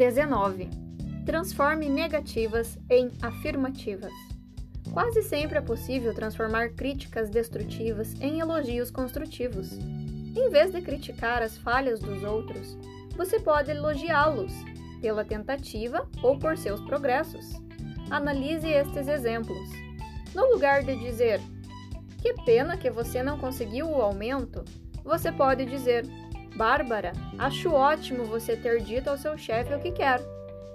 19. Transforme negativas em afirmativas. Quase sempre é possível transformar críticas destrutivas em elogios construtivos. Em vez de criticar as falhas dos outros, você pode elogiá-los pela tentativa ou por seus progressos. Analise estes exemplos. No lugar de dizer que pena que você não conseguiu o aumento, você pode dizer Bárbara, acho ótimo você ter dito ao seu chefe o que quer.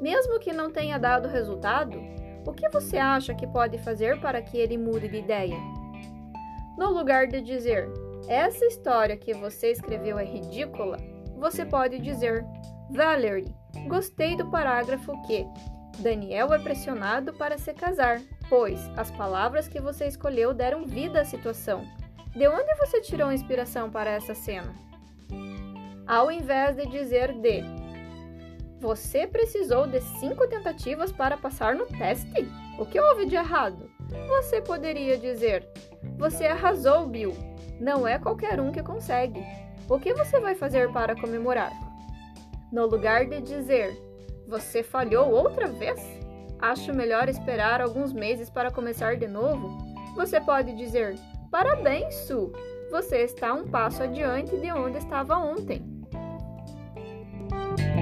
Mesmo que não tenha dado resultado, o que você acha que pode fazer para que ele mude de ideia? No lugar de dizer, essa história que você escreveu é ridícula, você pode dizer, Valerie, gostei do parágrafo que Daniel é pressionado para se casar, pois as palavras que você escolheu deram vida à situação. De onde você tirou inspiração para essa cena? Ao invés de dizer de Você precisou de cinco tentativas para passar no teste? O que houve de errado? Você poderia dizer Você arrasou, Bill. Não é qualquer um que consegue. O que você vai fazer para comemorar? No lugar de dizer Você falhou outra vez? Acho melhor esperar alguns meses para começar de novo. Você pode dizer Parabéns, Sue! Você está um passo adiante de onde estava ontem. Bye.